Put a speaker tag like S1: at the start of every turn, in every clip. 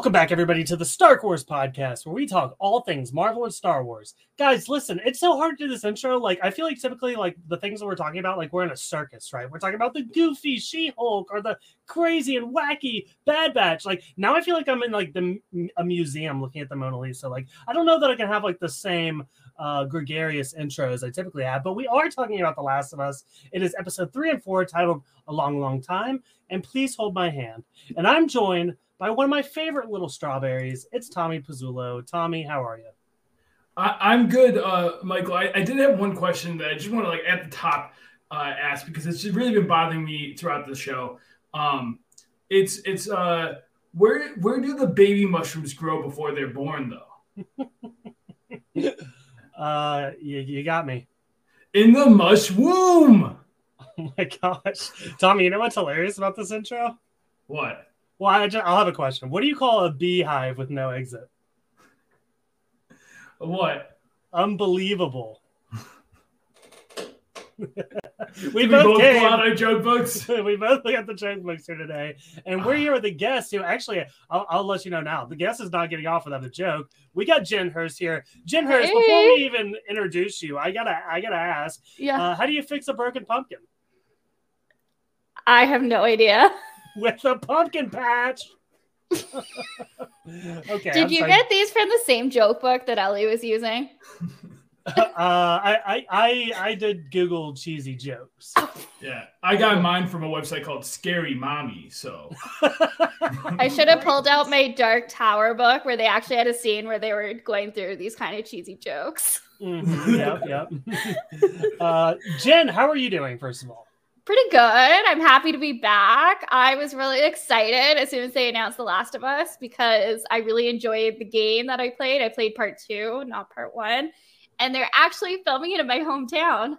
S1: Welcome back, everybody, to the Star Wars podcast, where we talk all things Marvel and Star Wars. Guys, listen, it's so hard to do this intro. Like, I feel like typically, like the things that we're talking about, like we're in a circus, right? We're talking about the goofy She-Hulk or the crazy and wacky Bad Batch. Like, now I feel like I'm in like the a museum looking at the Mona Lisa. Like, I don't know that I can have like the same uh, gregarious intro as I typically have, but we are talking about The Last of Us. It is episode three and four, titled "A Long, Long Time." And please hold my hand. And I'm joined by one of my favorite little strawberries. It's Tommy Pizzullo. Tommy, how are you?
S2: I, am good, uh, Michael. I, I, did have one question that I just want to like at the top uh, ask because it's really been bothering me throughout the show. Um, it's it's uh, where where do the baby mushrooms grow before they're born though?
S1: uh, you, you got me.
S2: In the mushroom.
S1: Oh my gosh, Tommy! You know what's hilarious about this intro?
S2: What?
S1: Well, I just, I'll have a question. What do you call a beehive with no exit?
S2: What?
S1: Unbelievable.
S2: we, we both, both came. out our joke books.
S1: we both got the joke books here today, and we're here with a guest who actually I'll, I'll, let you know now. The guest is not getting off without a joke. We got Jen Hurst here. Jen Hurst, hey. before we even introduce you, I gotta I gotta ask.
S3: Yeah.
S1: Uh, how do you fix a broken pumpkin?
S3: I have no idea
S1: with a pumpkin patch.
S3: okay. Did I'm you sorry. get these from the same joke book that Ellie was using?
S1: uh, I, I I did Google cheesy jokes.
S2: Yeah, I got mine from a website called Scary Mommy. So
S3: I should have pulled out my Dark Tower book where they actually had a scene where they were going through these kind of cheesy jokes.
S1: Mm-hmm. Yep, yep. Uh, Jen, how are you doing? First of all
S3: pretty good. I'm happy to be back. I was really excited as soon as they announced The Last of Us because I really enjoyed the game that I played. I played part two, not part one. And they're actually filming it in my hometown.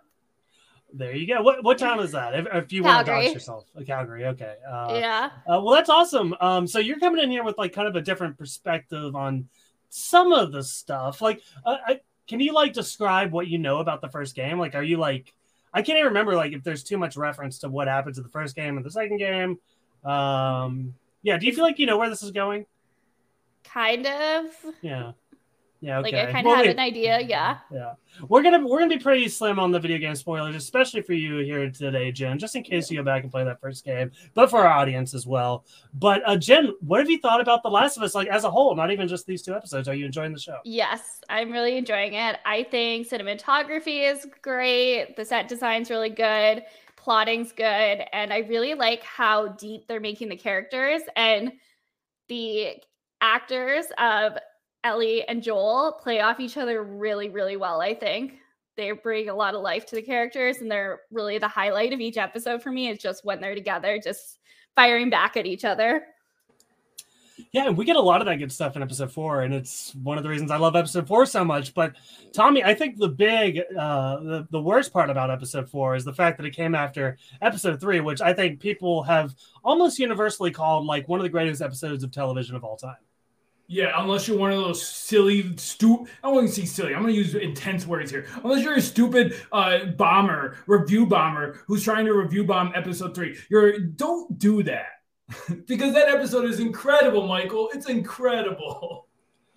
S1: There you go. What what town is that? If, if you want to dox yourself, uh, Calgary. Okay.
S3: Uh, yeah.
S1: Uh, well, that's awesome. Um, so you're coming in here with like kind of a different perspective on some of the stuff. Like, uh, I, can you like describe what you know about the first game? Like, are you like I can't even remember like if there's too much reference to what happens in the first game and the second game. Um, yeah, do you feel like you know where this is going?
S3: Kind of.
S1: Yeah. Yeah, okay.
S3: Like I kind of well, have an idea. Yeah.
S1: Yeah. We're gonna we're gonna be pretty slim on the video game spoilers, especially for you here today, Jen, just in case you go back and play that first game, but for our audience as well. But uh, Jen, what have you thought about The Last of Us, like as a whole, not even just these two episodes? Are you enjoying the show?
S3: Yes, I'm really enjoying it. I think cinematography is great. The set design's really good. Plotting's good, and I really like how deep they're making the characters and the actors of Ellie and Joel play off each other really, really well, I think. They bring a lot of life to the characters, and they're really the highlight of each episode for me is just when they're together, just firing back at each other.
S1: Yeah, and we get a lot of that good stuff in episode four, and it's one of the reasons I love episode four so much. But Tommy, I think the big, uh, the the worst part about episode four is the fact that it came after episode three, which I think people have almost universally called like one of the greatest episodes of television of all time.
S2: Yeah, unless you're one of those silly, stupid. I want to say silly. I'm going to use intense words here. Unless you're a stupid uh, bomber, review bomber who's trying to review bomb episode three. You're don't do that because that episode is incredible, Michael. It's incredible.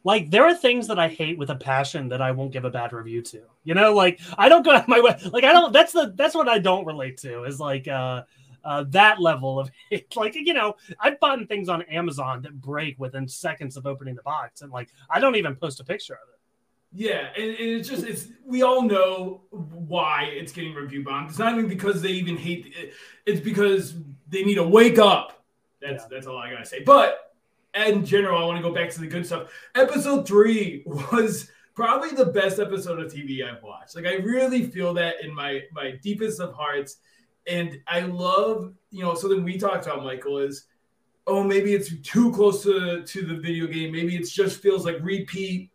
S1: Like there are things that I hate with a passion that I won't give a bad review to. You know, like I don't go out my way. Like I don't. That's the that's what I don't relate to. Is like. uh uh, that level of hate. Like, you know, I've bought things on Amazon that break within seconds of opening the box, and like, I don't even post a picture of it.
S2: Yeah, and, and it's just it's we all know why it's getting review bombed. It's not even because they even hate it; it's because they need to wake up. That's yeah. that's all I gotta say. But in general, I want to go back to the good stuff. Episode three was probably the best episode of TV I've watched. Like I really feel that in my my deepest of hearts and I love, you know, something we talked about, Michael, is oh, maybe it's too close to, to the video game. Maybe it just feels like repeat,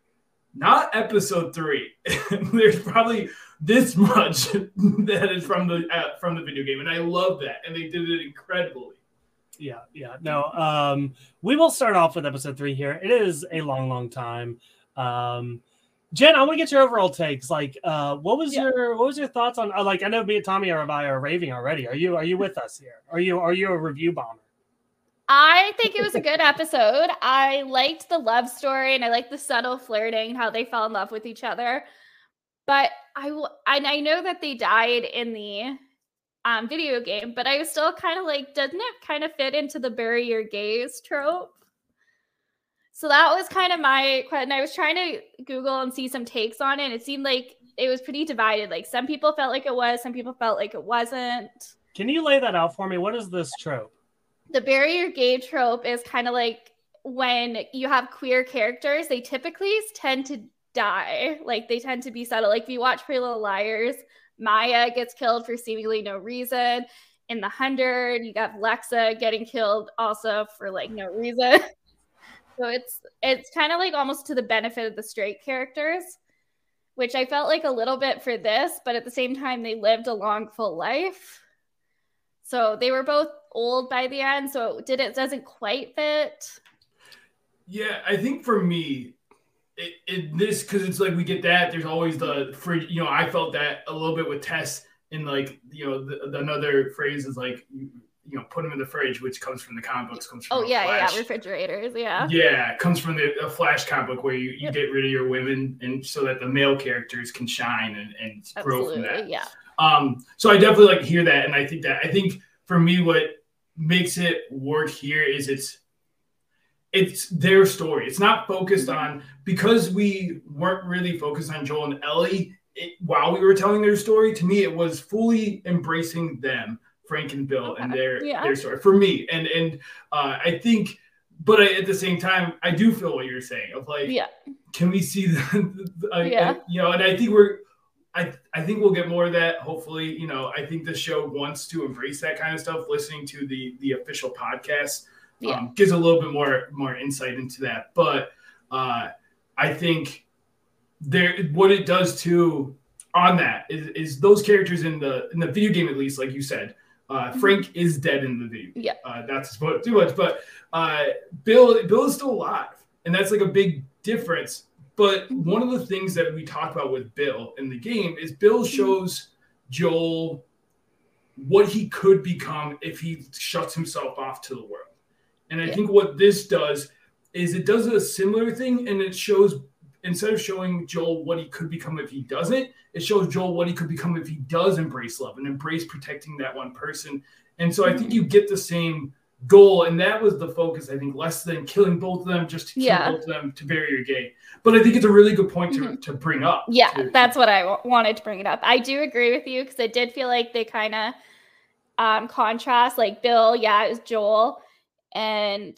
S2: not episode three. There's probably this much that is from the uh, from the video game, and I love that, and they did it incredibly.
S1: Yeah, yeah. No, um, we will start off with episode three here. It is a long, long time. Um, Jen, I want to get your overall takes. Like, uh, what was yeah. your what was your thoughts on? Uh, like, I know me and Tommy are, are raving already. Are you are you with us here? Are you are you a review bomber?
S3: I think it was a good episode. I liked the love story and I liked the subtle flirting, how they fell in love with each other. But I and I know that they died in the um, video game, but I was still kind of like, doesn't it kind of fit into the bury your gays trope? So that was kind of my question. I was trying to Google and see some takes on it. And it seemed like it was pretty divided. Like some people felt like it was, some people felt like it wasn't.
S1: Can you lay that out for me? What is this trope?
S3: The bury your gay trope is kind of like when you have queer characters, they typically tend to die. Like they tend to be settled. Like if you watch Pretty Little Liars, Maya gets killed for seemingly no reason. In the hundred, you got Lexa getting killed also for like no reason. so it's it's kind of like almost to the benefit of the straight characters, which I felt like a little bit for this, but at the same time they lived a long full life. So they were both old by the end, so it did it doesn't quite fit.
S2: Yeah, I think for me, it, it this because it's like we get that. There's always the fridge. You know, I felt that a little bit with Tess, and like you know, the, the, another phrase is like you know, put them in the fridge, which comes from the comic books. Comes from
S3: oh yeah, Flash. yeah, refrigerators, yeah.
S2: Yeah, comes from the Flash comic book where you, you yep. get rid of your women and so that the male characters can shine and, and grow from that.
S3: Yeah.
S2: Um, so I definitely like hear that, and I think that I think for me, what makes it work here is it's it's their story. It's not focused mm-hmm. on because we weren't really focused on Joel and Ellie it, while we were telling their story. To me, it was fully embracing them, Frank and Bill, okay. and their yeah. their story for me. And and uh, I think, but I, at the same time, I do feel what you're saying of like,
S3: yeah,
S2: can we see the, the uh, yeah, you know, and I think we're. I, I think we'll get more of that. Hopefully, you know, I think the show wants to embrace that kind of stuff. Listening to the the official podcast, yeah. um, gives a little bit more more insight into that. But uh, I think there what it does too on that is, is those characters in the in the video game at least, like you said, uh, mm-hmm. Frank is dead in the video.
S3: Yeah,
S2: uh, that's too much, but uh, Bill Bill is still alive, and that's like a big difference. But one of the things that we talk about with Bill in the game is Bill mm-hmm. shows Joel what he could become if he shuts himself off to the world. And I yeah. think what this does is it does a similar thing and it shows instead of showing Joel what he could become if he doesn't, it shows Joel what he could become if he does embrace love and embrace protecting that one person. And so I think you get the same goal, and that was the focus. I think less than killing both of them, just to kill yeah. both of them to bury your gay. But I think it's a really good point to, mm-hmm. to bring up.
S3: Yeah,
S2: to,
S3: that's what I w- wanted to bring it up. I do agree with you because it did feel like they kind of um, contrast. Like Bill, yeah, it was Joel and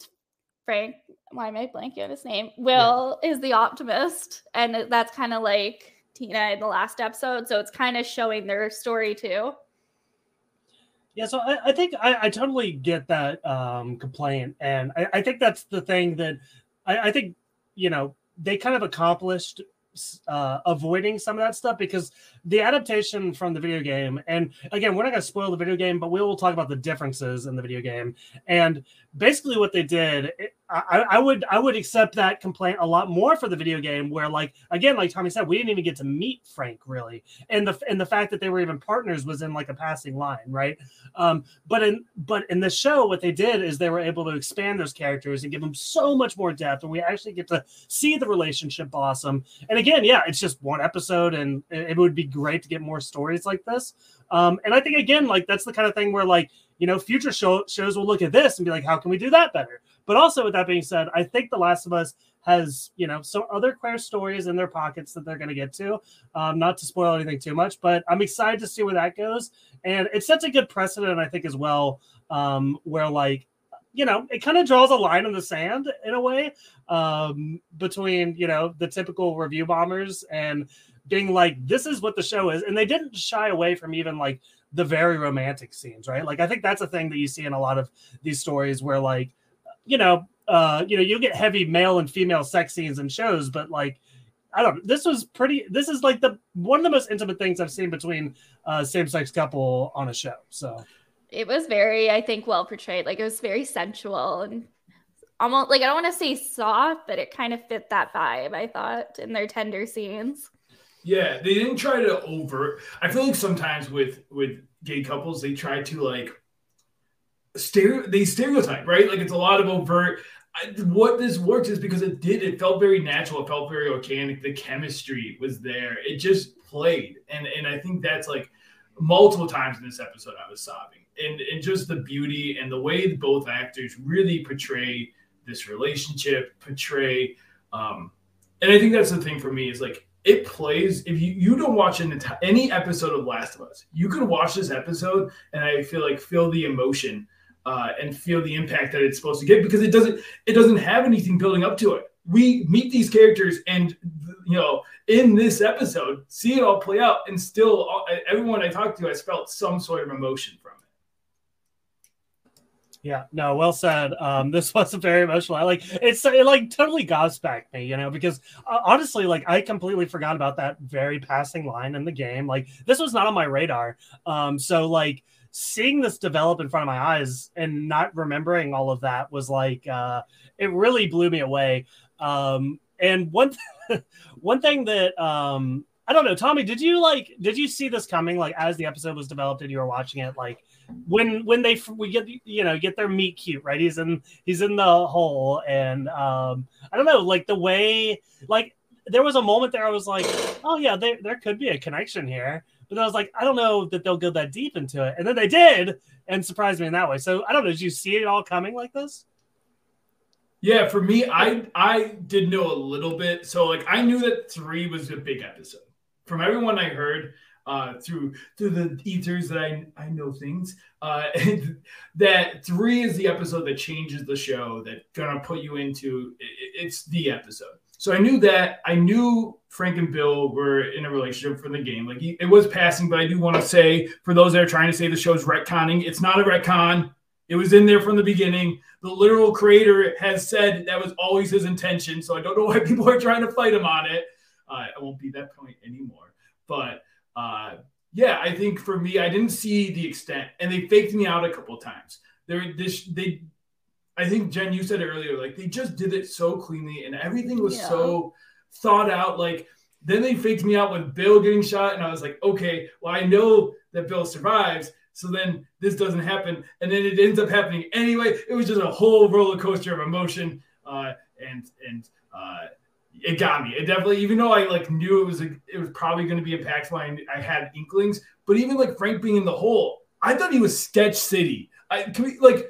S3: Frank, why am I blanking on his name? Will yeah. is the optimist, and that's kind of like Tina in the last episode. So it's kind of showing their story too.
S1: Yeah, so I, I think I, I, totally get that um, complaint, and I, I, think that's the thing that I, think you know they kind of accomplished uh, avoiding some of that stuff because the adaptation from the video game, and again, we're not going to spoil the video game, but we will talk about the differences in the video game. And basically, what they did, it, I, I, would I would accept that complaint a lot more for the video game, where like again, like Tommy said, we didn't even get to meet Frank really, and the and the fact that they were even partners was in like a passing line, right? Um, but in but in the show, what they did is they were able to expand those characters and give them so much more depth, and we actually get to see the relationship blossom. And again, yeah, it's just one episode, and it would be great to get more stories like this. Um, and I think again, like that's the kind of thing where like you know future show, shows will look at this and be like, how can we do that better? But also, with that being said, I think The Last of Us has you know some other queer stories in their pockets that they're going to get to. Um, not to spoil anything too much, but I'm excited to see where that goes. And it sets a good precedent, I think, as well, um, where like you know, it kind of draws a line in the sand in a way um, between, you know, the typical review bombers and being like, this is what the show is. And they didn't shy away from even like the very romantic scenes, right? Like, I think that's a thing that you see in a lot of these stories where, like, you know, uh, you know, you get heavy male and female sex scenes in shows, but like, I don't. This was pretty. This is like the one of the most intimate things I've seen between uh, same sex couple on a show. So
S3: it was very, I think, well portrayed. Like it was very sensual and almost like I don't want to say soft, but it kind of fit that vibe. I thought in their tender scenes.
S2: Yeah, they didn't try to over. I feel like sometimes with with gay couples, they try to like stereo they stereotype right like it's a lot of overt I, what this works is because it did it felt very natural it felt very organic the chemistry was there it just played and and i think that's like multiple times in this episode i was sobbing and and just the beauty and the way both actors really portray this relationship portray um and i think that's the thing for me is like it plays if you, you don't watch an, any episode of last of us you could watch this episode and i feel like feel the emotion uh, and feel the impact that it's supposed to get because it doesn't it doesn't have anything building up to it. We meet these characters and you know in this episode see it all play out and still uh, everyone I talked to has felt some sort of emotion.
S1: Yeah, no, well said. Um, this was very emotional. I like it's it like totally gobsmacked me, you know, because uh, honestly, like I completely forgot about that very passing line in the game. Like this was not on my radar. Um, so like seeing this develop in front of my eyes and not remembering all of that was like uh, it really blew me away. Um, and one th- one thing that um, I don't know, Tommy, did you like did you see this coming like as the episode was developed and you were watching it like when when they we get you know get their meet cute right he's in he's in the hole and um I don't know like the way like there was a moment there I was like oh yeah there there could be a connection here but I was like, I don't know that they'll go that deep into it. And then they did and surprised me in that way. So I don't know. Did you see it all coming like this?
S2: Yeah, for me, I I did know a little bit. So like I knew that three was a big episode. From everyone I heard uh through through the ethers that I I know things, uh that three is the episode that changes the show, that gonna put you into it, it's the episode. So I knew that. I knew Frank and Bill were in a relationship for the game. Like it was passing, but I do want to say for those that are trying to say the show's retconning, it's not a retcon. It was in there from the beginning. The literal creator has said that was always his intention. So I don't know why people are trying to fight him on it. Uh, I won't be that point anymore. But uh, yeah, I think for me, I didn't see the extent, and they faked me out a couple times. They this they I think Jen, you said it earlier, like they just did it so cleanly and everything was yeah. so thought out. Like then they faked me out with Bill getting shot, and I was like, okay, well, I know that Bill survives. So then this doesn't happen, and then it ends up happening anyway. It was just a whole roller coaster of emotion, uh, and and uh, it got me. It definitely, even though I like knew it was a, it was probably going to be impactful, I, I had inklings. But even like Frank being in the hole, I thought he was Sketch City. I can we like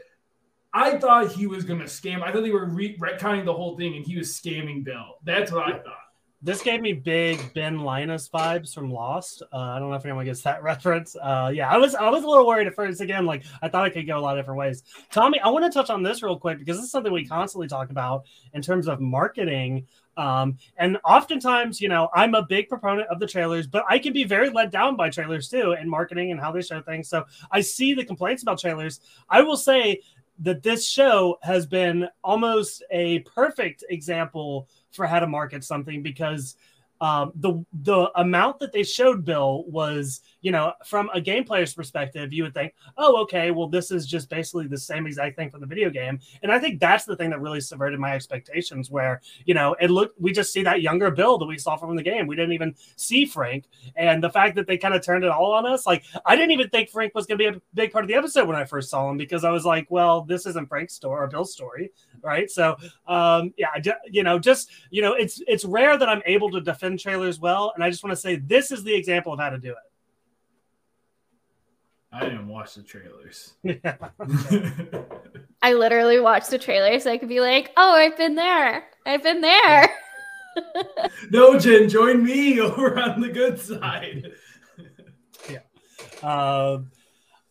S2: I thought he was going to scam. I thought they were re- retconning the whole thing and he was scamming Bill. That's what I thought.
S1: This gave me big Ben Linus vibes from Lost. Uh, I don't know if anyone gets that reference. Uh, yeah, I was I was a little worried at first. Again, like I thought it could go a lot of different ways. Tommy, I want to touch on this real quick because this is something we constantly talk about in terms of marketing. Um, and oftentimes, you know, I'm a big proponent of the trailers, but I can be very let down by trailers too and marketing and how they show things. So I see the complaints about trailers. I will say that this show has been almost a perfect example for how to market something because um, the the amount that they showed Bill was, you know, from a game player's perspective, you would think, oh, okay, well, this is just basically the same exact thing from the video game. And I think that's the thing that really subverted my expectations, where you know, it looked we just see that younger Bill that we saw from the game. We didn't even see Frank, and the fact that they kind of turned it all on us, like I didn't even think Frank was going to be a big part of the episode when I first saw him because I was like, well, this isn't Frank's story or Bill's story, right? So, um, yeah, you know, just you know, it's it's rare that I'm able to defend trailers well, and I just want to say this is the example of how to do it.
S2: I didn't watch the trailers.
S3: I literally watched the trailers. So I could be like, "Oh, I've been there. I've been there."
S2: no, Jen, join me over on the good side.
S1: yeah. Um,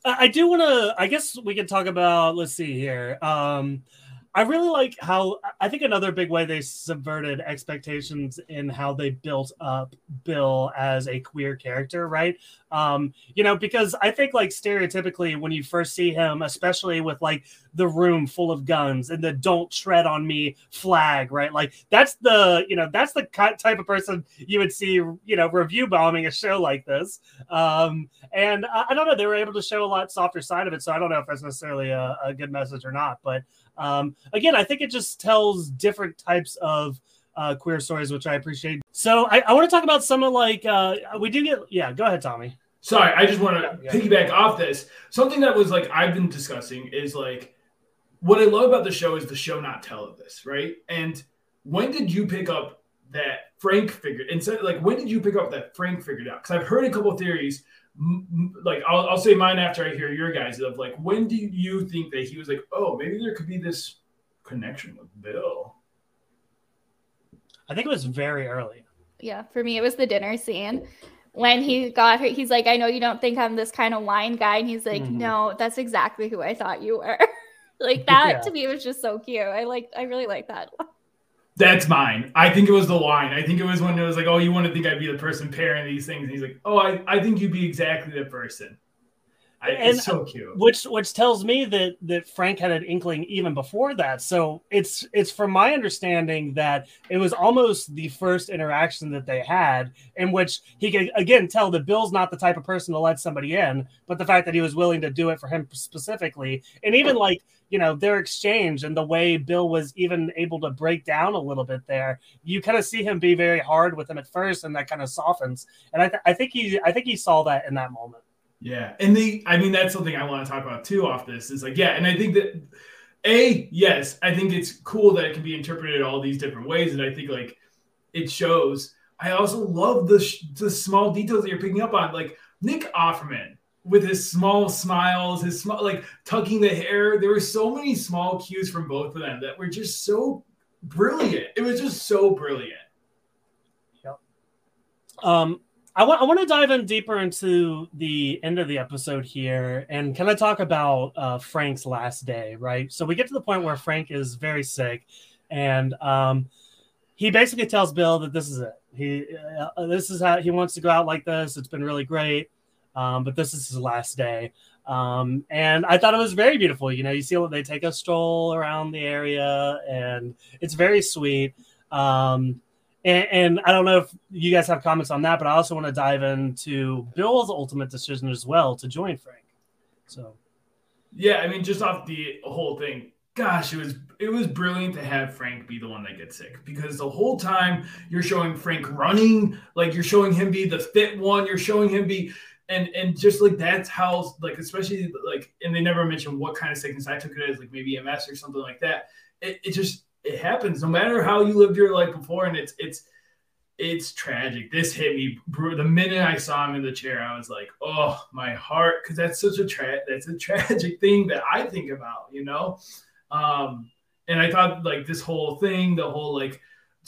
S1: I do want to. I guess we can talk about. Let's see here. Um, I really like how I think another big way they subverted expectations in how they built up Bill as a queer character, right? Um, you know, because I think like stereotypically when you first see him, especially with like the room full of guns and the "Don't tread on me" flag, right? Like that's the you know that's the type of person you would see you know review bombing a show like this. Um, and I, I don't know, they were able to show a lot softer side of it, so I don't know if that's necessarily a, a good message or not, but. Um, again, I think it just tells different types of uh, queer stories, which I appreciate. So I, I want to talk about some of like uh, we do get. Yeah, go ahead, Tommy.
S2: sorry, I just want to yeah, yeah. piggyback off this. Something that was like I've been discussing is like what I love about the show is the show not tell of this, right? And when did you pick up that Frank figured? Instead, like when did you pick up that Frank figured out? Because I've heard a couple theories. Like I'll, I'll say mine after I hear your guys of like when do you think that he was like, oh, maybe there could be this connection with Bill?
S1: I think it was very early.
S3: Yeah, for me, it was the dinner scene when he got her. He's like, I know you don't think I'm this kind of wine guy. And he's like, mm-hmm. No, that's exactly who I thought you were. like that yeah. to me was just so cute. I like, I really like that.
S2: That's mine. I think it was the line. I think it was when it was like, oh, you want to think I'd be the person pairing these things. And he's like, oh, I, I think you'd be exactly the person. I, and, it's so cute.
S1: Which which tells me that that Frank had an inkling even before that. So it's it's from my understanding that it was almost the first interaction that they had in which he could again tell that Bill's not the type of person to let somebody in, but the fact that he was willing to do it for him specifically, and even like you know their exchange and the way Bill was even able to break down a little bit there. You kind of see him be very hard with him at first, and that kind of softens. And I, th- I think he I think he saw that in that moment.
S2: Yeah. And the I mean that's something I want to talk about too off this is like, yeah, and I think that a yes, I think it's cool that it can be interpreted all these different ways. And I think like it shows. I also love the sh- the small details that you're picking up on, like Nick Offerman with his small smiles, his small like tucking the hair. There were so many small cues from both of them that were just so brilliant. It was just so brilliant.
S1: Yep. Um, I want I want to dive in deeper into the end of the episode here, and can I talk about uh, Frank's last day? Right, so we get to the point where Frank is very sick, and um, he basically tells Bill that this is it. He uh, this is how he wants to go out like this. It's been really great, um, but this is his last day. Um, and I thought it was very beautiful. You know, you see they take a stroll around the area, and it's very sweet. Um, and, and, I don't know if you guys have comments on that, but I also want to dive into Bill's ultimate decision as well to join Frank. So,
S2: yeah, I mean, just off the whole thing, gosh, it was it was brilliant to have Frank be the one that gets sick because the whole time you're showing Frank running, like you're showing him be the fit one, you're showing him be. And, and just like that's how like especially like and they never mentioned what kind of sickness I took it as like maybe MS or something like that. It, it just it happens. No matter how you lived your life before and it's it's it's tragic. This hit me the minute i saw him in the chair i was like oh my heart because that's such a tra- that's a tragic thing that i think about you know? Um and i thought like this whole thing the whole like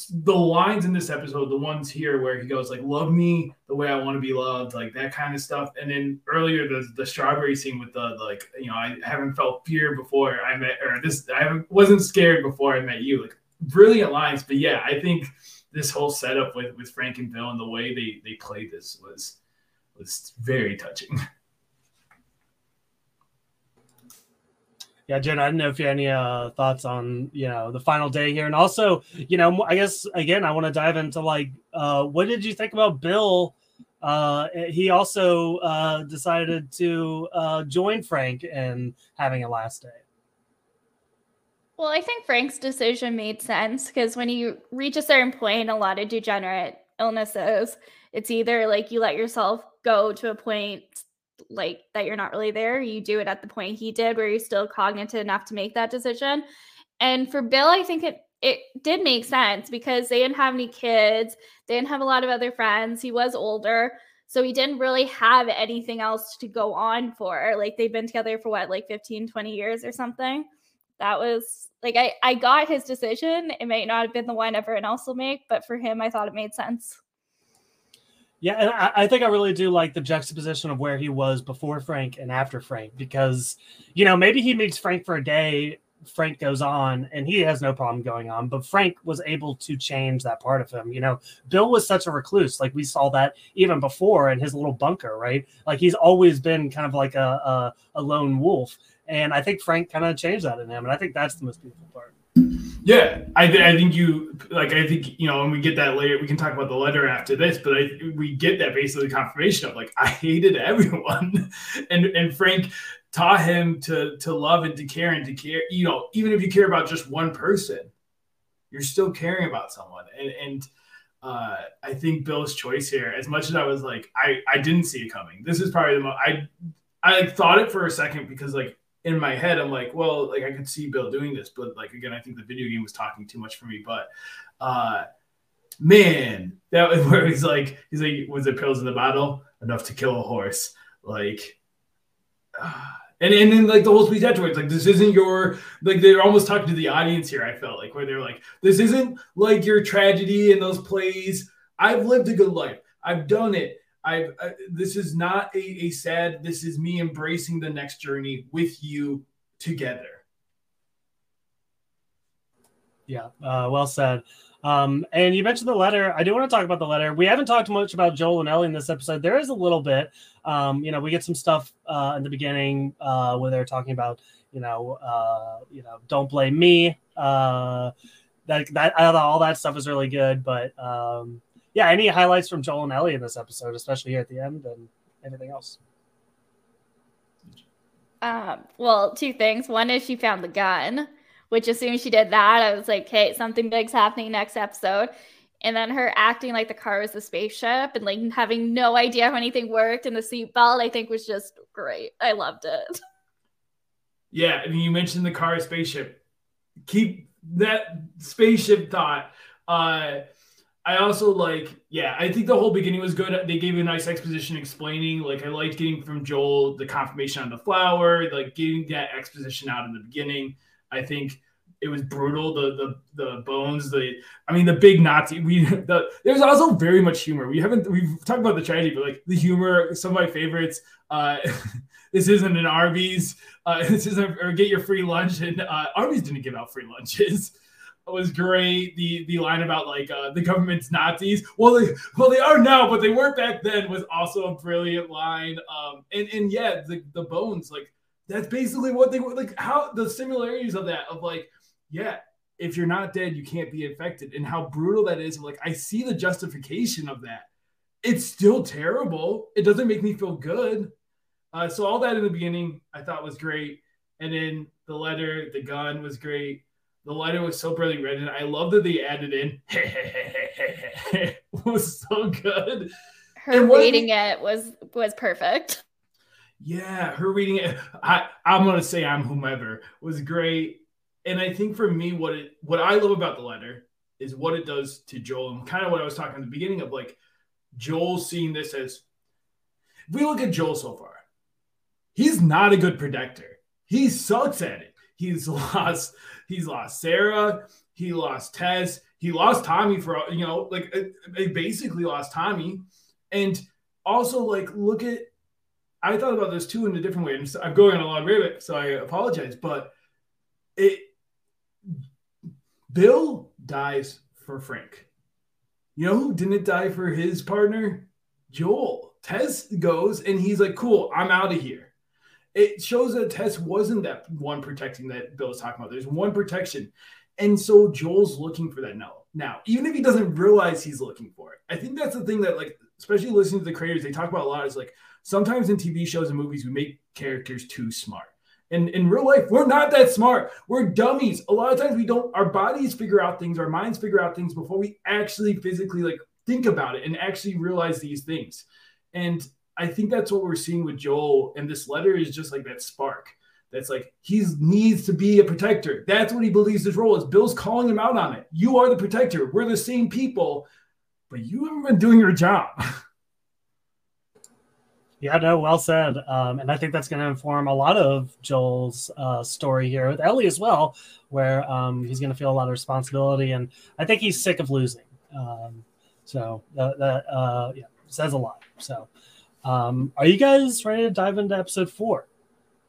S2: the lines in this episode, the ones here where he goes like, "Love me the way I want to be loved," like that kind of stuff. And then earlier the the strawberry scene with the, like, you know, I haven't felt fear before I met, or this I wasn't scared before I met you. Like brilliant lines, but yeah, I think this whole setup with with Frank and Bill and the way they they played this was was very touching.
S1: Yeah, Jen, I don't know if you have any uh, thoughts on you know the final day here, and also you know I guess again I want to dive into like uh, what did you think about Bill? Uh, he also uh, decided to uh, join Frank in having a last day.
S3: Well, I think Frank's decision made sense because when you reach a certain point, a lot of degenerate illnesses, it's either like you let yourself go to a point like that you're not really there. You do it at the point he did where you're still cognitive enough to make that decision. And for Bill, I think it it did make sense because they didn't have any kids, they didn't have a lot of other friends. He was older, so he didn't really have anything else to go on for. Like they've been together for what, like 15, 20 years or something. That was like I I got his decision. It might not have been the one everyone else will make, but for him I thought it made sense.
S1: Yeah, and I, I, think I really do like the juxtaposition of where he was before Frank and after Frank because, you know, maybe he meets Frank for a day, Frank goes on, and he has no problem going on, but Frank was able to change that part of him. You know, Bill was such a recluse. Like we saw that even before in his little bunker, right? Like he's always been kind of like a, a, a lone wolf. And I think Frank kind of changed that in him. And I think that's the most beautiful part.
S2: Yeah, I, th- I think you like. I think you know, and we get that later. We can talk about the letter after this, but I, we get that basically confirmation of like I hated everyone, and and Frank taught him to to love and to care and to care. You know, even if you care about just one person, you're still caring about someone. And and uh, I think Bill's choice here, as much as I was like, I, I didn't see it coming. This is probably the most I I thought it for a second because like in my head I'm like, well, like I could see Bill doing this, but like again, I think the video game was talking too much for me. But uh man, that was where he's like, he's like, was it pills in the bottle enough to kill a horse? Like, uh, and and then like the whole speech afterwards, like this isn't your like they're almost talking to the audience here. I felt like where they're like, this isn't like your tragedy in those plays. I've lived a good life. I've done it. I've uh, this is not a, a sad. This is me embracing the next journey with you together.
S1: Yeah, uh, well said. Um, and you mentioned the letter. I do want to talk about the letter. We haven't talked much about Joel and Ellie in this episode. There is a little bit. Um, you know, we get some stuff uh, in the beginning uh, where they're talking about, you know, uh, you know, don't blame me. Uh, that that all that stuff is really good. But um, yeah, any highlights from Joel and Ellie in this episode, especially here at the end, and anything else?
S3: Um, well, two things. One is she found the gun which as soon as she did that, I was like, okay, something big's happening next episode. And then her acting like the car was a spaceship and like having no idea how anything worked and the seatbelt, I think was just great. I loved it.
S2: Yeah, I mean, you mentioned the car spaceship. Keep that spaceship thought. Uh, I also like, yeah, I think the whole beginning was good. They gave a nice exposition explaining. Like, I liked getting from Joel the confirmation on the flour, like getting that exposition out in the beginning. I think it was brutal. The the the bones, the I mean the big Nazi. We the there's also very much humor. We haven't we've talked about the tragedy, but like the humor, some of my favorites. Uh, this isn't an Arby's. Uh, this isn't or get your free lunch. And uh, Arby's didn't give out free lunches. Was great. The the line about like uh, the government's Nazis. Well, they well they are now, but they weren't back then. Was also a brilliant line. Um, and and yeah, the the bones like that's basically what they were like. How the similarities of that of like, yeah, if you're not dead, you can't be infected, and how brutal that is. Like, I see the justification of that. It's still terrible. It doesn't make me feel good. Uh, so all that in the beginning, I thought was great, and then the letter, the gun was great. The letter was so brilliantly written. I love that they added in. it was so good.
S3: Her reading it was was perfect
S2: yeah, her reading it. I, I'm gonna say I'm whomever was great. And I think for me, what it what I love about the letter is what it does to Joel, and kind of what I was talking at the beginning of like Joel seeing this as if we look at Joel so far, he's not a good protector. He sucks at it. He's lost, he's lost Sarah, he lost Tess, he lost Tommy for you know, like uh, they basically lost Tommy. And also like look at I thought about this too in a different way. And I'm going on a long rabbit, so I apologize. But it Bill dies for Frank. You know who didn't die for his partner? Joel. Tess goes and he's like, cool, I'm out of here. It shows that Tess wasn't that one protecting that Bill was talking about. There's one protection. And so Joel's looking for that now. Now, even if he doesn't realize he's looking for it, I think that's the thing that, like, especially listening to the creators, they talk about a lot is like, sometimes in TV shows and movies, we make characters too smart. And in real life, we're not that smart. We're dummies. A lot of times we don't, our bodies figure out things, our minds figure out things before we actually physically like think about it and actually realize these things. And I think that's what we're seeing with Joel. And this letter is just like that spark. That's like he needs to be a protector. That's what he believes his role is. Bill's calling him out on it. You are the protector. We're the same people, but you haven't been doing your job.
S1: Yeah, no, well said. Um, and I think that's going to inform a lot of Joel's uh, story here with Ellie as well, where um, he's going to feel a lot of responsibility. And I think he's sick of losing. Um, so that, that uh, yeah, says a lot. So um, are you guys ready to dive into episode four?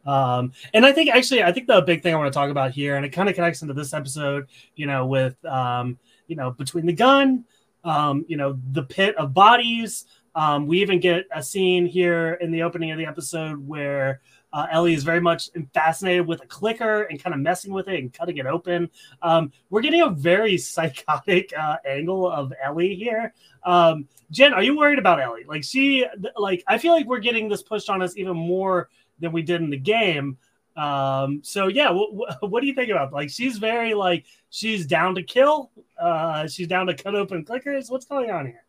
S1: Um, and I think actually, I think the big thing I want to talk about here, and it kind of connects into this episode, you know, with, um, you know, between the gun, um, you know, the pit of bodies, um, we even get a scene here in the opening of the episode where uh, Ellie is very much fascinated with a clicker and kind of messing with it and cutting it open. Um, we're getting a very psychotic uh, angle of Ellie here. Um, Jen, are you worried about Ellie? Like she, like I feel like we're getting this pushed on us even more than we did in the game. Um, so yeah, what, what do you think about like she's very like she's down to kill, uh, she's down to cut open clickers. What's going on here?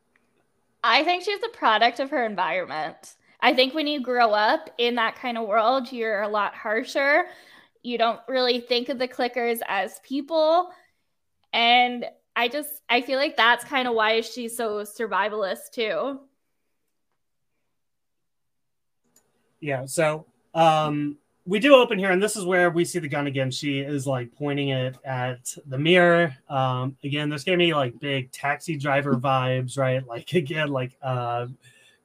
S3: I think she's a product of her environment. I think when you grow up in that kind of world, you're a lot harsher. You don't really think of the clickers as people. And I just I feel like that's kind of why she's so survivalist too.
S1: Yeah, so um we do open here, and this is where we see the gun again. She is like pointing it at the mirror. Um, again, this gave me like big taxi driver vibes, right? Like again, like uh,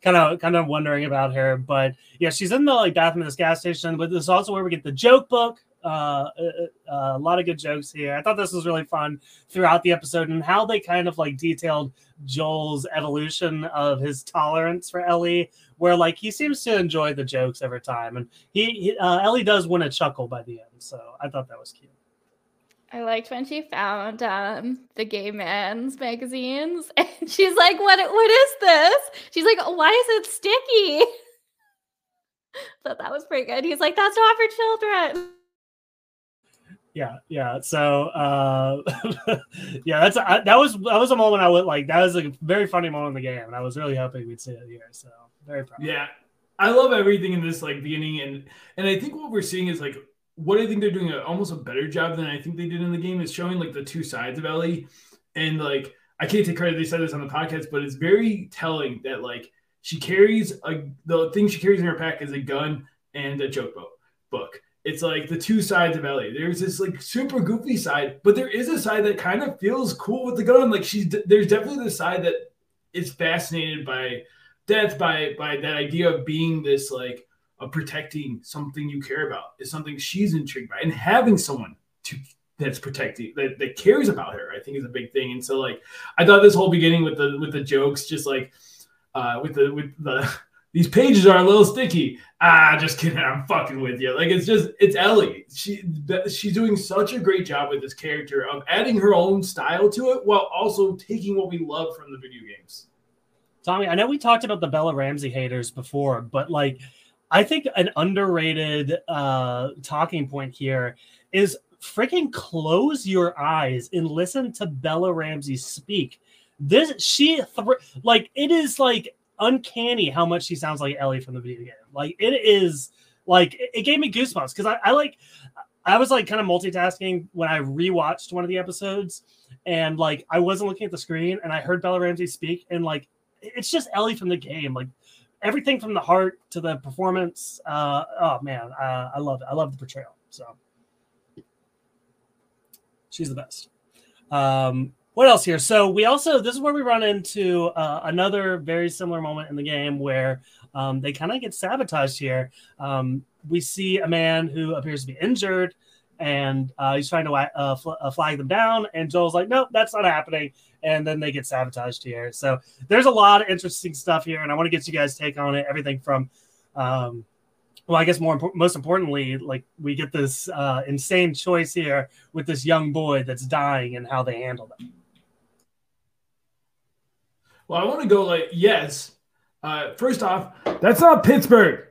S1: kind of kind of wondering about her. But yeah, she's in the like bathroom of this gas station. But this is also where we get the joke book. Uh, a, uh, uh, a lot of good jokes here. I thought this was really fun throughout the episode and how they kind of like detailed Joel's evolution of his tolerance for Ellie, where like he seems to enjoy the jokes every time, and he, he uh, Ellie does win a chuckle by the end. So I thought that was cute.
S3: I liked when she found um, the gay men's magazines, and she's like, "What? What is this?" She's like, "Why is it sticky?" Thought that was pretty good. He's like, "That's not for children."
S1: yeah yeah so uh yeah that's that was that was a moment i would like that was a very funny moment in the game and i was really hoping we'd see it here so very proud
S2: yeah i love everything in this like beginning and and i think what we're seeing is like what i think they're doing a, almost a better job than i think they did in the game is showing like the two sides of ellie and like i can't take credit they said this on the podcast but it's very telling that like she carries a the thing she carries in her pack is a gun and a joke book book it's like the two sides of Ellie. There's this like super goofy side, but there is a side that kind of feels cool with the gun. Like she's there's definitely the side that is fascinated by death, by by that idea of being this like of protecting something you care about is something she's intrigued by, and having someone to that's protecting that, that cares about her, I think is a big thing. And so like I thought this whole beginning with the with the jokes, just like uh with the with the these pages are a little sticky. Ah, just kidding. I'm fucking with you. Like it's just it's Ellie. She she's doing such a great job with this character of adding her own style to it while also taking what we love from the video games.
S1: Tommy, I know we talked about the Bella Ramsey haters before, but like I think an underrated uh talking point here is freaking close your eyes and listen to Bella Ramsey speak. This she th- like it is like uncanny how much she sounds like Ellie from the video game. Like it is like it, gave me goosebumps because I, I like I was like kind of multitasking when I rewatched one of the episodes and like I wasn't looking at the screen and I heard Bella Ramsey speak and like it's just Ellie from the game. Like everything from the heart to the performance. Uh, oh man, uh, I love it. I love the portrayal. So she's the best. Um, what else here? So we also this is where we run into uh, another very similar moment in the game where um, they kind of get sabotaged here. Um, we see a man who appears to be injured, and uh, he's trying to uh, fl- uh, flag them down. And Joel's like, "Nope, that's not happening." And then they get sabotaged here. So there's a lot of interesting stuff here, and I want to get you guys' take on it. Everything from um, well, I guess more impo- most importantly, like we get this uh, insane choice here with this young boy that's dying and how they handle it.
S2: Well, I want to go like yes. Uh, first off, that's not Pittsburgh,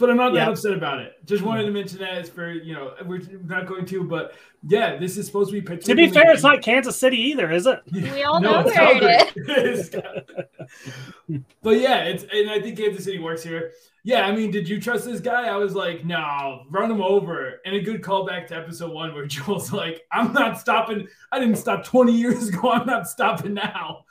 S2: but I'm not that upset about it. Just wanted to mm-hmm. mention that it's for you know we're not going to, but yeah, this is supposed to be Pittsburgh.
S1: To be fair, it's not Kansas City either, is it?
S3: We all no, know where it is.
S2: but yeah, it's and I think Kansas City works here. Yeah, I mean, did you trust this guy? I was like, no, run him over. And a good callback to episode one where Joel's like, I'm not stopping. I didn't stop 20 years ago. I'm not stopping now.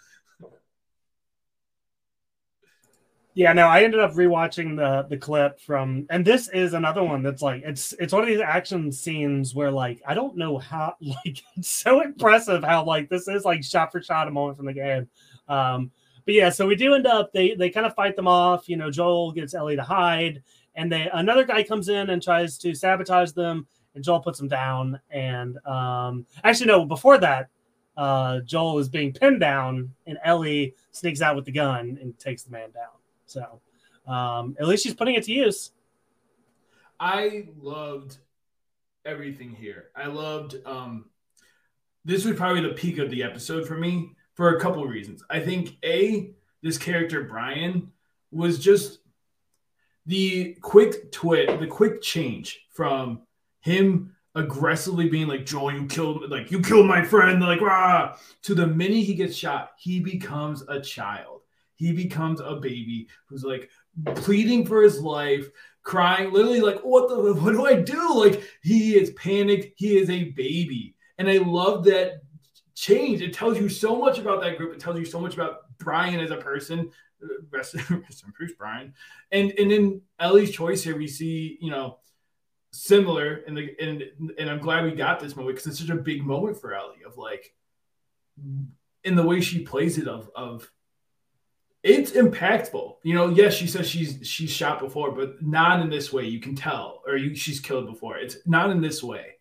S1: Yeah, no, I ended up rewatching the the clip from, and this is another one that's like it's it's one of these action scenes where like I don't know how like it's so impressive how like this is like shot for shot a moment from the game. Um, but yeah, so we do end up they they kind of fight them off. You know, Joel gets Ellie to hide, and they another guy comes in and tries to sabotage them, and Joel puts them down. And um, actually, no, before that, uh, Joel is being pinned down, and Ellie sneaks out with the gun and takes the man down. So um, at least she's putting it to use.
S2: I loved everything here. I loved um, this was probably the peak of the episode for me for a couple reasons. I think a this character Brian was just the quick twit, the quick change from him aggressively being like, Joel, you killed like you killed my friend, like rah, to the minute he gets shot, he becomes a child. He becomes a baby who's like pleading for his life, crying, literally like, what the what do I do? Like he is panicked, he is a baby. And I love that change. It tells you so much about that group. It tells you so much about Brian as a person. Rest, rest in Bruce Brian. And and in Ellie's choice here, we see, you know, similar and the and and I'm glad we got this moment because it's such a big moment for Ellie of like in the way she plays it of of it's impactful. You know, yes, she says she's she's shot before, but not in this way. You can tell, or you, she's killed before. It's not in this way.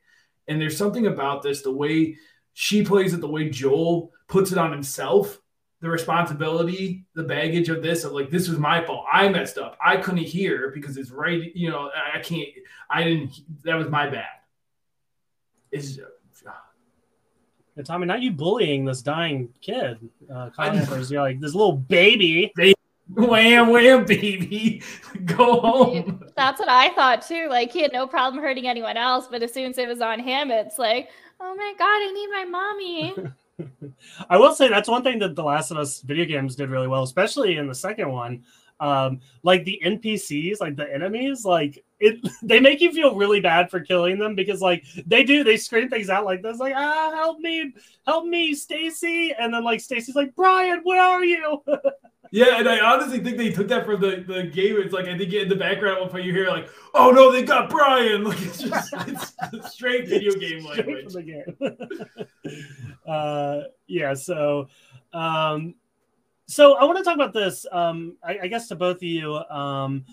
S2: And there's something about this, the way she plays it, the way Joel puts it on himself, the responsibility, the baggage of this, of like, this was my fault. I messed up. I couldn't hear because it's right. You know, I can't, I didn't, that was my bad. Is uh,
S1: yeah, Tommy, not you bullying this dying kid. Uh, Connors, you're like this little baby.
S2: Wham, wham, baby. Go home.
S3: That's what I thought too. Like he had no problem hurting anyone else, but as soon as it was on him, it's like, oh my god, I need my mommy.
S1: I will say that's one thing that the Last of Us video games did really well, especially in the second one. Um, like the NPCs, like the enemies, like it they make you feel really bad for killing them because like they do they scream things out like this like ah help me help me stacy and then like stacy's like brian where are you?
S2: Yeah and i honestly think they took that from the, the game. It's like i think in the background one point you hear like oh no they got brian like it's just it's straight video game language. game.
S1: uh yeah so um so i want to talk about this um I, I guess to both of you um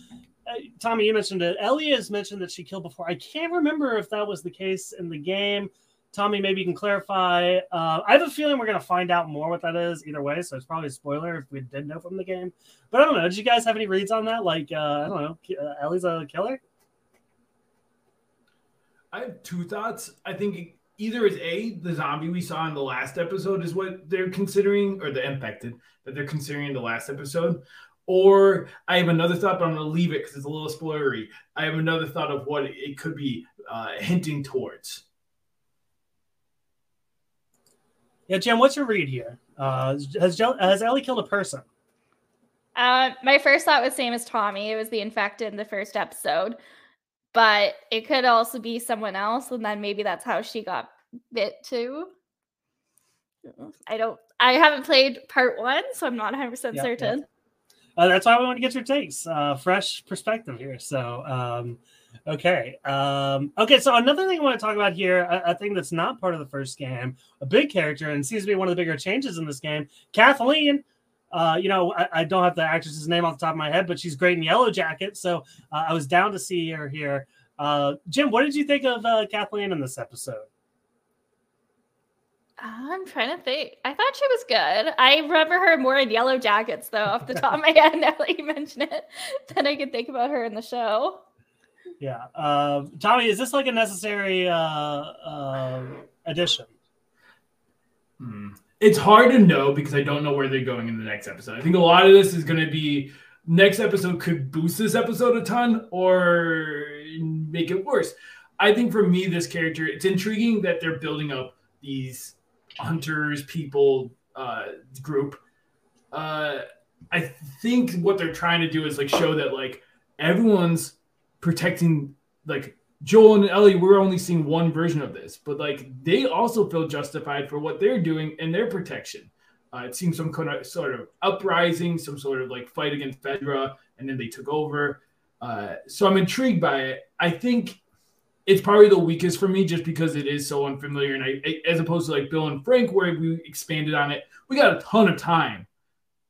S1: uh, Tommy, you mentioned it. Ellie has mentioned that she killed before. I can't remember if that was the case in the game. Tommy, maybe you can clarify. Uh, I have a feeling we're going to find out more what that is either way. So it's probably a spoiler if we did know from the game. But I don't know. Did you guys have any reads on that? Like, uh, I don't know. Uh, Ellie's a killer?
S2: I have two thoughts. I think either is A, the zombie we saw in the last episode is what they're considering, or the infected that they're considering in the last episode, or I have another thought, but I'm going to leave it because it's a little spoilery. I have another thought of what it could be uh, hinting towards.
S1: Yeah, Jim, what's your read here? Uh, has has Ellie killed a person?
S3: Uh, my first thought was same as Tommy. It was the infected in the first episode, but it could also be someone else, and then maybe that's how she got bit too. I don't. I haven't played part one, so I'm not 100 percent certain
S1: uh, that's why we want to get your takes, uh, fresh perspective here. So, um, okay, um, okay. So another thing I want to talk about here, a, a, thing that's not part of the first game, a big character, and seems to be one of the bigger changes in this game, Kathleen. Uh, you know, I, I, don't have the actress's name off the top of my head, but she's great in Yellowjacket. So uh, I was down to see her here. Uh, Jim, what did you think of uh, Kathleen in this episode?
S3: I'm trying to think. I thought she was good. I remember her more in Yellowjackets, though, off the top of my head. Now that you mention it, then I can think about her in the show.
S1: Yeah, uh, Tommy, is this like a necessary uh, uh, addition?
S2: Hmm. It's hard to know because I don't know where they're going in the next episode. I think a lot of this is going to be next episode could boost this episode a ton or make it worse. I think for me, this character, it's intriguing that they're building up these hunters people uh, group. Uh, I think what they're trying to do is like show that like everyone's protecting like Joel and Ellie. We're only seeing one version of this, but like they also feel justified for what they're doing and their protection. Uh, it seems some kind of sort of uprising, some sort of like fight against Fedra, and then they took over. Uh, so I'm intrigued by it. I think it's probably the weakest for me just because it is so unfamiliar. And I, as opposed to like Bill and Frank, where we expanded on it, we got a ton of time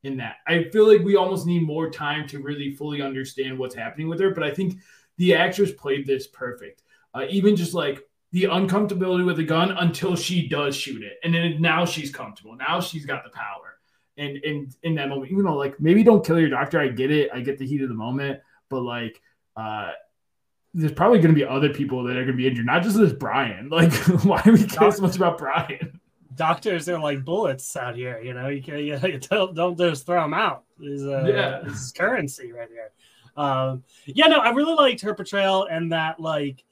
S2: in that. I feel like we almost need more time to really fully understand what's happening with her. But I think the actress played this perfect. Uh, even just like the uncomfortability with the gun until she does shoot it, and then now she's comfortable. Now she's got the power. And in in that moment, you know, like maybe don't kill your doctor. I get it. I get the heat of the moment, but like. uh there's probably going to be other people that are going to be injured, not just this Brian. Like, why do we care so much about Brian?
S1: Doctors are like bullets out here. You know, you, can, you, don't, don't just throw them out. Is uh, yeah. currency right here. Um, yeah, no, I really liked her portrayal and that like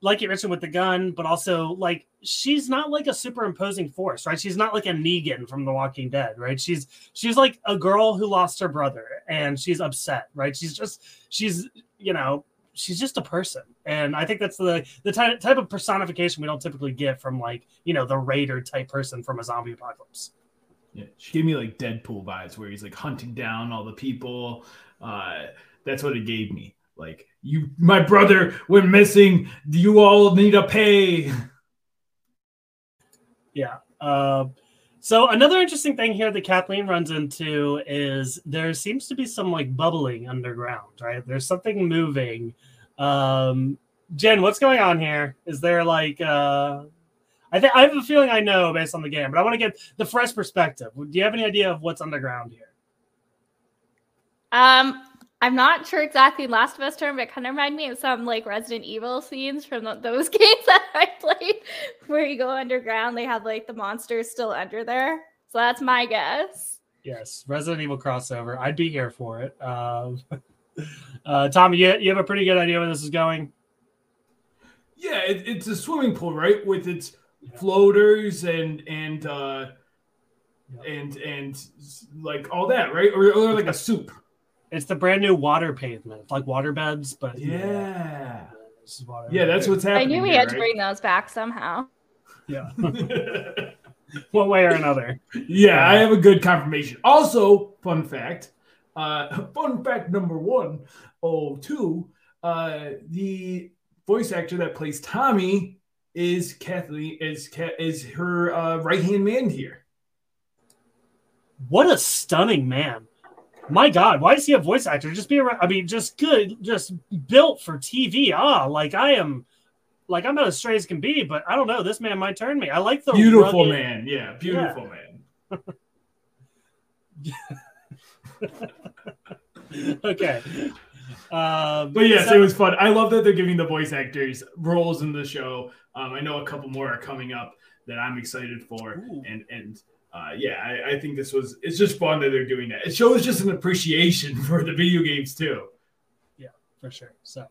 S1: like you mentioned with the gun, but also like she's not like a superimposing force, right? She's not like a Negan from The Walking Dead, right? She's she's like a girl who lost her brother and she's upset, right? She's just she's you know she's just a person, and I think that's the the type type of personification we don't typically get from like you know the raider type person from a zombie apocalypse.
S2: Yeah, she gave me like Deadpool vibes, where he's like hunting down all the people. Uh, that's what it gave me. Like you, my brother went missing. You all need to pay.
S1: Yeah. Uh, so another interesting thing here that Kathleen runs into is there seems to be some like bubbling underground, right? There's something moving. Um, Jen, what's going on here? Is there like uh, I think I have a feeling I know based on the game, but I want to get the fresh perspective. Do you have any idea of what's underground here?
S3: Um, I'm not sure exactly Last of Us term, but it kind of reminded me of some like Resident Evil scenes from the, those games that I played, where you go underground. They have like the monsters still under there. So that's my guess.
S1: Yes, Resident Evil crossover. I'd be here for it. Um, uh, Tommy, you, you have a pretty good idea where this is going.
S2: Yeah, it, it's a swimming pool, right? With its floaters and and uh, yeah. and and like all that, right? Or, or like a soup.
S1: It's the brand new water pavement, like water beds, but
S2: yeah, yeah, yeah that's what's happening.
S3: I knew we
S2: here,
S3: had
S2: right?
S3: to bring those back somehow.
S1: Yeah, one way or another.
S2: Yeah, I have a good confirmation. Also, fun fact. Uh, fun fact number one, oh two. Uh, the voice actor that plays Tommy is Kathleen is is her uh, right hand man here.
S1: What a stunning man! My God, why does he have voice actor? Just be around. I mean, just good, just built for TV. Ah, like I am, like I'm not as straight as can be, but I don't know. This man might turn me. I like the
S2: beautiful rugged, man. Yeah, beautiful yeah.
S1: man. okay. Um,
S2: but yes, so, it was fun. I love that they're giving the voice actors roles in the show. Um, I know a couple more are coming up that I'm excited for, Ooh. and and uh, yeah, I, I, think this was it's just fun that they're doing that. It shows just an appreciation for the video games too.
S1: Yeah, for sure. So,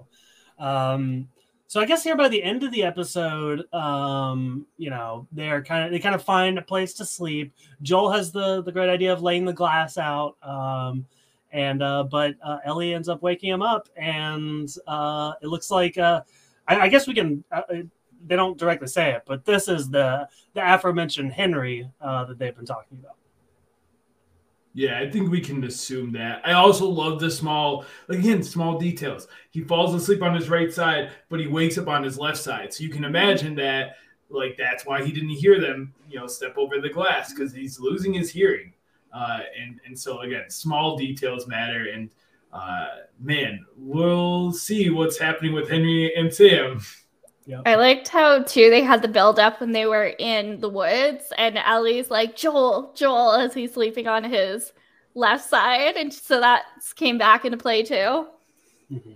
S1: um, so I guess here by the end of the episode, um, you know, they're kind of they kind of find a place to sleep. Joel has the the great idea of laying the glass out. Um, and uh, but uh, Ellie ends up waking him up, and uh, it looks like uh, I, I guess we can uh, they don't directly say it, but this is the the aforementioned Henry uh, that they've been talking about.
S2: Yeah, I think we can assume that. I also love the small, again, small details. He falls asleep on his right side, but he wakes up on his left side. So you can imagine that, like, that's why he didn't hear them, you know, step over the glass because he's losing his hearing. Uh, and and so again, small details matter. And uh, man, we'll see what's happening with Henry and Sam.
S3: Yep. I liked how too they had the build up when they were in the woods, and Ellie's like Joel, Joel, as he's sleeping on his left side, and so that came back into play too.
S2: Mm-hmm.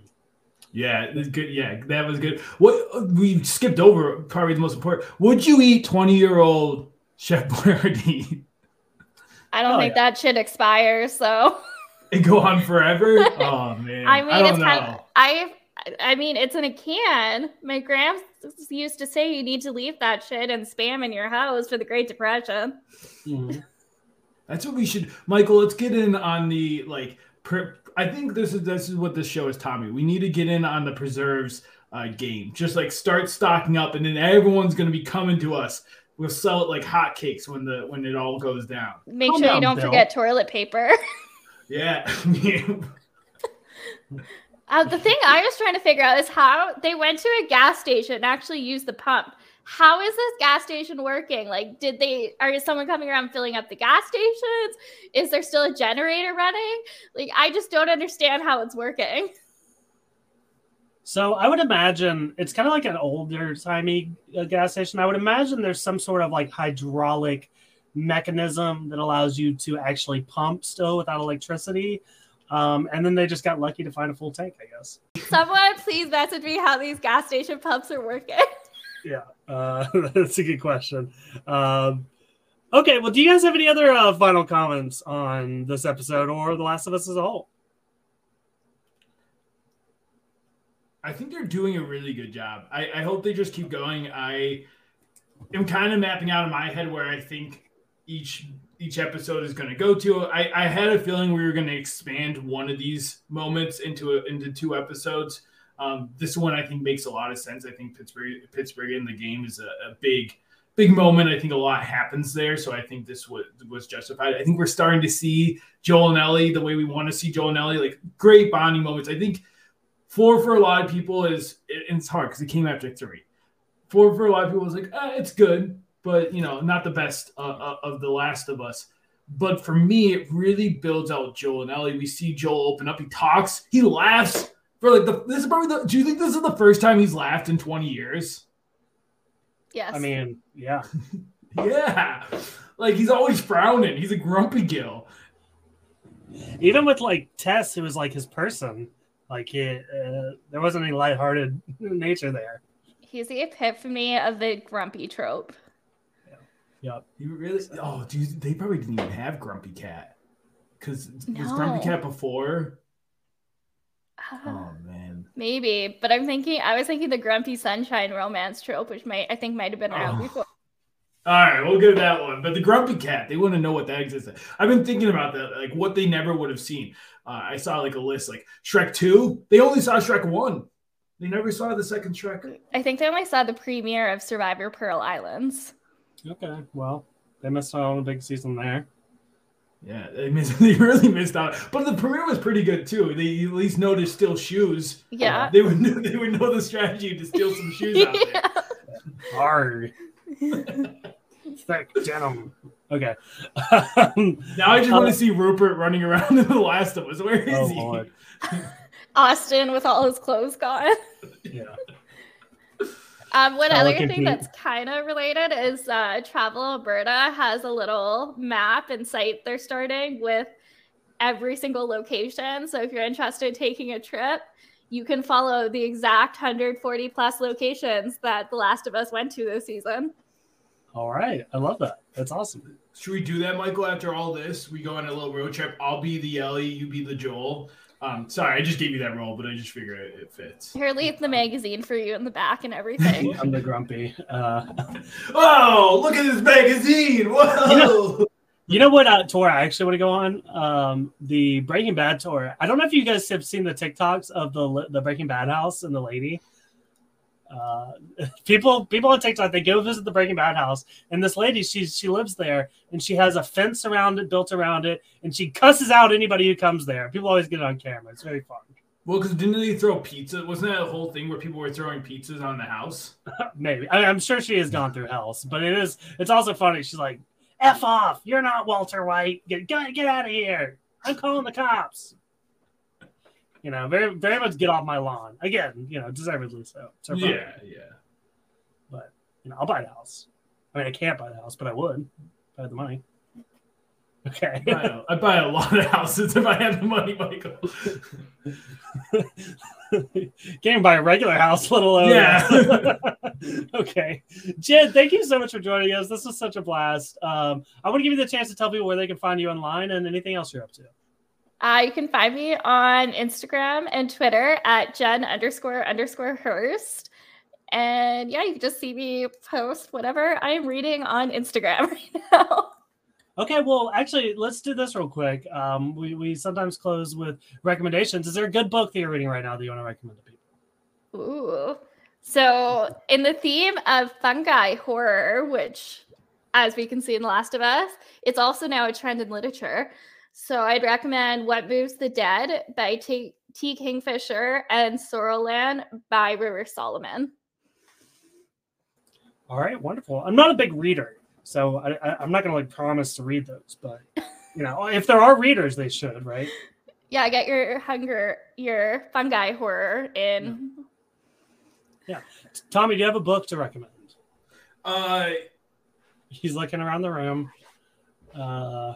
S2: Yeah, good. Yeah, that was good. What we skipped over probably the most important. Would you eat twenty year old Chef Boyardee?
S3: I don't oh, think yeah. that shit expires. So
S2: it go on forever. oh man,
S3: I mean, I it's know. kind of I I mean, it's in a can. My gramps used to say you need to leave that shit and spam in your house for the Great Depression.
S2: Mm-hmm. That's what we should, Michael. Let's get in on the like. I think this is this is what this show is taught me. We need to get in on the preserves uh, game. Just like start stocking up, and then everyone's going to be coming to us. We'll sell it like hotcakes when the when it all goes down.
S3: Make Calm sure down, you don't Bill. forget toilet paper.
S2: yeah.
S3: Uh, the thing I was trying to figure out is how they went to a gas station and actually used the pump. How is this gas station working? Like, did they, are someone coming around filling up the gas stations? Is there still a generator running? Like, I just don't understand how it's working.
S1: So I would imagine it's kind of like an older timey uh, gas station. I would imagine there's some sort of like hydraulic mechanism that allows you to actually pump still without electricity. Um, and then they just got lucky to find a full tank, I guess.
S3: Someone please message me how these gas station pumps are working.
S1: yeah, uh, that's a good question. Um, okay, well, do you guys have any other uh, final comments on this episode or The Last of Us as a whole?
S2: I think they're doing a really good job. I, I hope they just keep going. I am kind of mapping out in my head where I think each each episode is going to go to. I, I had a feeling we were going to expand one of these moments into a, into two episodes. Um, this one I think makes a lot of sense. I think Pittsburgh Pittsburgh in the game is a, a big big moment. I think a lot happens there, so I think this was was justified. I think we're starting to see Joel and Ellie the way we want to see Joel and Ellie, like great bonding moments. I think four for a lot of people is it's hard because it came after three. Four for a lot of people is like ah, it's good, but you know not the best uh, uh, of the Last of Us. But for me, it really builds out Joel and Ellie. We see Joel open up. He talks. He laughs for like the. This is probably the. Do you think this is the first time he's laughed in twenty years?
S3: Yes.
S1: I mean, yeah.
S2: yeah. Like he's always frowning. He's a grumpy Gil.
S1: Even with like Tess, who was like his person, like he, uh, there wasn't any lighthearted nature there.
S3: He's the epiphany of the grumpy trope.
S1: Yep.
S2: You really? Oh, dude, they probably didn't even have Grumpy Cat. Because
S3: No.
S2: was Grumpy Cat before?
S3: Ah,
S2: Oh man.
S3: Maybe, but I'm thinking I was thinking the grumpy sunshine romance trope, which might I think might have been around
S2: Oh.
S3: before.
S2: All right, we'll give that one. But the Grumpy Cat, they wouldn't know what that existed. I've been thinking about that, like what they never would have seen. Uh, I saw like a list, like Shrek Two. They only saw Shrek One. They never saw the second Shrek.
S3: I think they only saw the premiere of Survivor Pearl Islands.
S1: Okay. Well, they missed out on a big season there.
S2: Yeah, they missed. They really missed out. But the premiere was pretty good too. They at least know to steal shoes.
S3: Yeah.
S2: They would. Know, they would know the strategy to steal some shoes out there.
S1: Hard. Thick denim. Okay. Um,
S2: Now I just want
S1: Uh,
S2: to see Rupert running around in The Last of Us. Where is
S1: oh,
S2: he?
S3: Austin with all his clothes gone.
S1: Yeah.
S3: Um, one other
S1: look at
S3: thing
S1: Pete.
S3: that's kind of related is uh, Travel Alberta has a little map and site they're starting with every single location. So if you're interested in taking a trip, you can follow the exact 140 plus locations that The Last of Us went to this season.
S1: All right. I love that. That's awesome.
S2: Should we do that, Michael? After all this, we go on a little road trip. I'll be the Ellie, you be the Joel. Um, sorry, I just gave you that role, but I just figured it, it fits.
S3: Here, leave the magazine for you in the back and everything.
S1: I'm the grumpy. Uh,
S2: Oh, look at this magazine! Whoa!
S1: you know what uh, tour I actually want to go on? Um, the Breaking Bad tour. I don't know if you guys have seen the TikToks of the the Breaking Bad house and the lady. Uh, people people on TikTok they go visit the Breaking Bad house and this lady she she lives there and she has a fence around it built around it and she cusses out anybody who comes there. People always get it on camera. It's very fun.
S2: well, because didn't they throw pizza? Wasn't that a whole thing where people were throwing pizzas on the house?
S1: Maybe I, I'm sure she has gone through hell, but it is it's also funny. She's like, "F off! You're not Walter White. Get get, get out of here! I'm calling the cops." You know, very very much get off my lawn. Again, you know, deservedly so. It's her problem.
S2: Yeah, yeah.
S1: You know, I'll buy the house. I mean, I can't buy the house, but I would if I had the money. Okay.
S2: I buy, a, I buy a lot of houses if I had the money, Michael.
S1: Can't even buy a regular house, let alone.
S2: Yeah.
S1: okay. Jed, thank you so much for joining us. This was such a blast. Um, I want to give you the chance to tell people where they can find you online and anything else you're up to.
S3: Uh, you can find me on Instagram and Twitter at Jen underscore underscore Hurst. And yeah, you can just see me post whatever I'm reading on Instagram right now.
S1: Okay, well, actually, let's do this real quick. Um, we, we sometimes close with recommendations. Is there a good book that you're reading right now that you want to recommend to people?
S3: Ooh. So, in the theme of fungi horror, which, as we can see in The Last of Us, it's also now a trend in literature. So, I'd recommend What Moves the Dead by T. T. Kingfisher and Sorrowland by River Solomon.
S1: All right, wonderful. I'm not a big reader, so I, I, I'm not going to like promise to read those, but you know, if there are readers, they should, right?
S3: Yeah, get your hunger, your fungi horror in. Yeah.
S1: Tommy, do you have a book to recommend?
S2: Uh,
S1: He's looking around the room. Uh,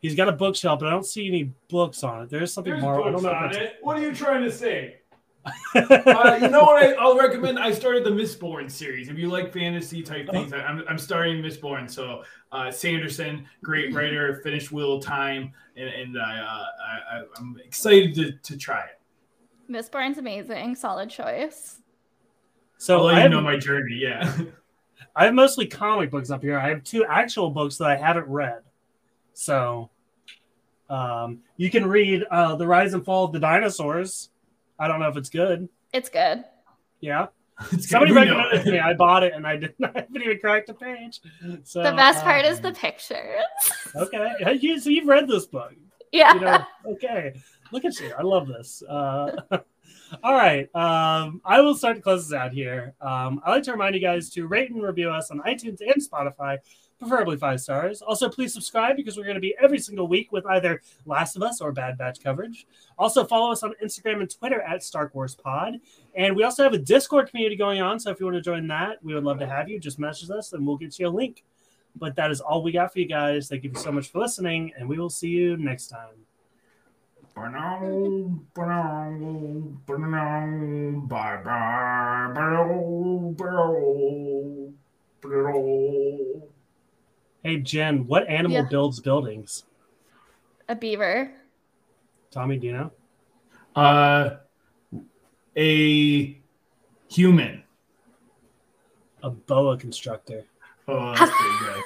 S1: he's got a bookshelf, but I don't see any books on it. There's something
S2: there's
S1: more. I don't know.
S2: on it. What are you trying to say? Uh, you know what? I, I'll recommend. I started the Mistborn series. If you like fantasy type things, I, I'm, I'm starting Mistborn. So uh, Sanderson, great writer, finished Wheel of Time, and, and I, uh, I, I, I'm excited to, to try it.
S3: Mistborn's amazing. Solid choice.
S1: So
S2: I'll let
S1: I
S2: you know my journey. Yeah.
S1: I have mostly comic books up here. I have two actual books that I haven't read. So um, you can read uh, The Rise and Fall of the Dinosaurs. I don't know if it's good.
S3: It's good.
S1: Yeah.
S2: It's
S1: Somebody
S2: good.
S1: Recommended it to me. I bought it and I didn't I haven't even cracked a page. So
S3: the best part is
S1: um,
S3: the pictures.
S1: Okay. You, so you've read this book.
S3: yeah.
S1: you know okay look at you i love this uh all right um i will start to close this out here um i like to remind you guys to rate and review us on itunes and spotify preferably five stars also please subscribe because we're going to be every single week with either last of us or bad batch coverage also follow us on instagram and twitter at stark wars pod and we also have a discord community going on so if you want to join that we would love to have you just message us and we'll get you a link but that is all we got for you guys. Thank you so much for listening, and we will see you next time.
S2: Bye bye.
S1: Hey, Jen, what animal
S3: Yeah.
S1: builds buildings?
S3: A beaver.
S1: Tommy, do you know?
S2: Uh, a human.
S1: A boa constructor.
S2: Oh, that's pretty good.